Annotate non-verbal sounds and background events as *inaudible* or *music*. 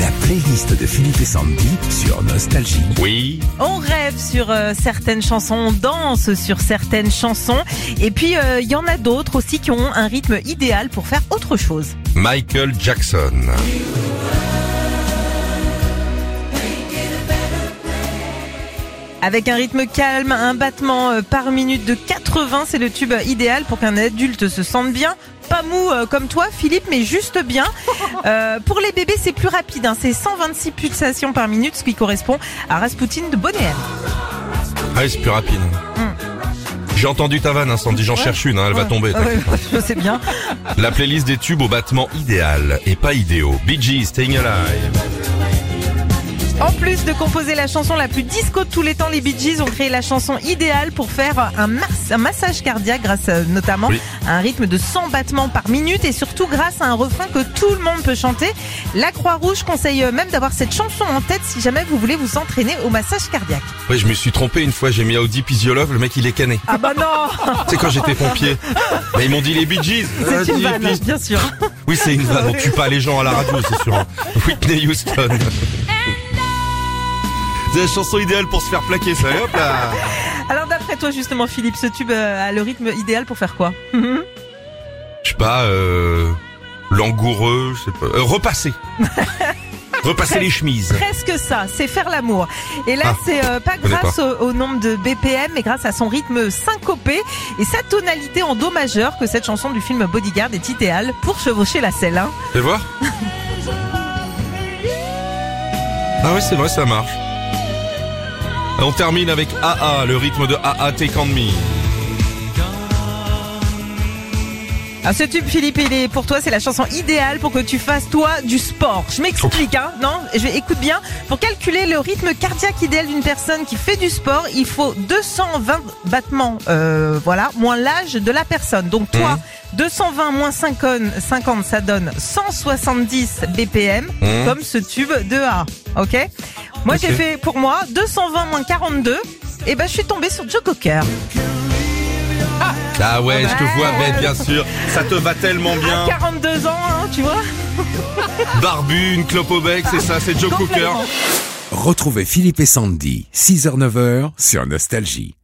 La playlist de Philippe et Sandy sur Nostalgie. Oui. On rêve sur euh, certaines chansons, on danse sur certaines chansons. Et puis, euh, il y en a d'autres aussi qui ont un rythme idéal pour faire autre chose. Michael Jackson. Avec un rythme calme, un battement euh, par minute de 80, c'est le tube idéal pour qu'un adulte se sente bien. Pas mou euh, comme toi, Philippe, mais juste bien. *laughs* Euh, pour les bébés, c'est plus rapide. hein. C'est 126 pulsations par minute, ce qui correspond à Rasputin de Bonnet M. Ah, oui, c'est plus rapide. J'ai entendu ta vanne, incendie. J'en cherche une, hein, elle va Ouais. tomber. Ouais, *laughs* je sais bien. La playlist des tubes au battement idéal et pas idéaux. Bee Gees, Staying Alive. En plus de composer la chanson la plus disco de tous les temps, les Bee Gees ont créé la chanson idéale pour faire un, mas- un massage cardiaque grâce euh, notamment Oui. à un rythme de 100 battements par minute et surtout grâce à un refrain que tout le monde peut chanter. La Croix-Rouge conseille euh, même d'avoir cette chanson en tête si jamais vous voulez vous entraîner au massage cardiaque. Ouais, je me suis trompé une fois, j'ai mis Audi Pisiolov, le mec il est cané. Ah bah non *laughs* C'est quand j'étais pompier. Mais ils m'ont dit les Bee Gees. C'est une Audi, vanne, bien sûr. Oui, c'est une vanne. On tue pas les gens à la radio, c'est sûr. hein. *laughs* Whitney Houston. C'est la chanson idéale pour se faire plaquer, ça. Hop là. *laughs* Alors d'après toi justement Philippe, ce tube euh, a le rythme idéal pour faire quoi? *laughs* Je sais pas, euh, langoureux, je sais pas. Euh, repasser. *laughs* repasser les chemises. Presque ça, c'est faire l'amour. Et là, Ah, c'est euh, pas grâce au, au nombre de BPM, mais grâce à son rythme syncopé et sa tonalité en do majeur que cette chanson du film Bodyguard est idéale pour chevaucher la selle. Hein. Fais voir. Ah ouais, c'est vrai, ça marche. On termine avec AA, le rythme de AA Take Me. Alors ce tube, Philippe, il est pour toi, c'est la chanson idéale pour que tu fasses toi du sport. Je m'explique, hein Non, je vais écoute bien. Pour calculer le rythme cardiaque idéal d'une personne qui fait du sport, il faut 220 battements, euh, voilà, moins l'âge de la personne. Donc toi, 220 moins 50, 50, ça donne 170 BPM, Mhm. comme ce tube de A. Ok? Moi, j'ai fait pour moi 220 moins 42. Et ben, je suis tombée sur Joe Cocker. Ah ouais, je te vois, mais bien sûr. Ça te va tellement bien. 42 ans, hein, tu vois Barbu, une clope au bec, c'est ça, c'est Joe Cooker. Retrouvez Philippe et Sandy, 6h-9h sur Nostalgie.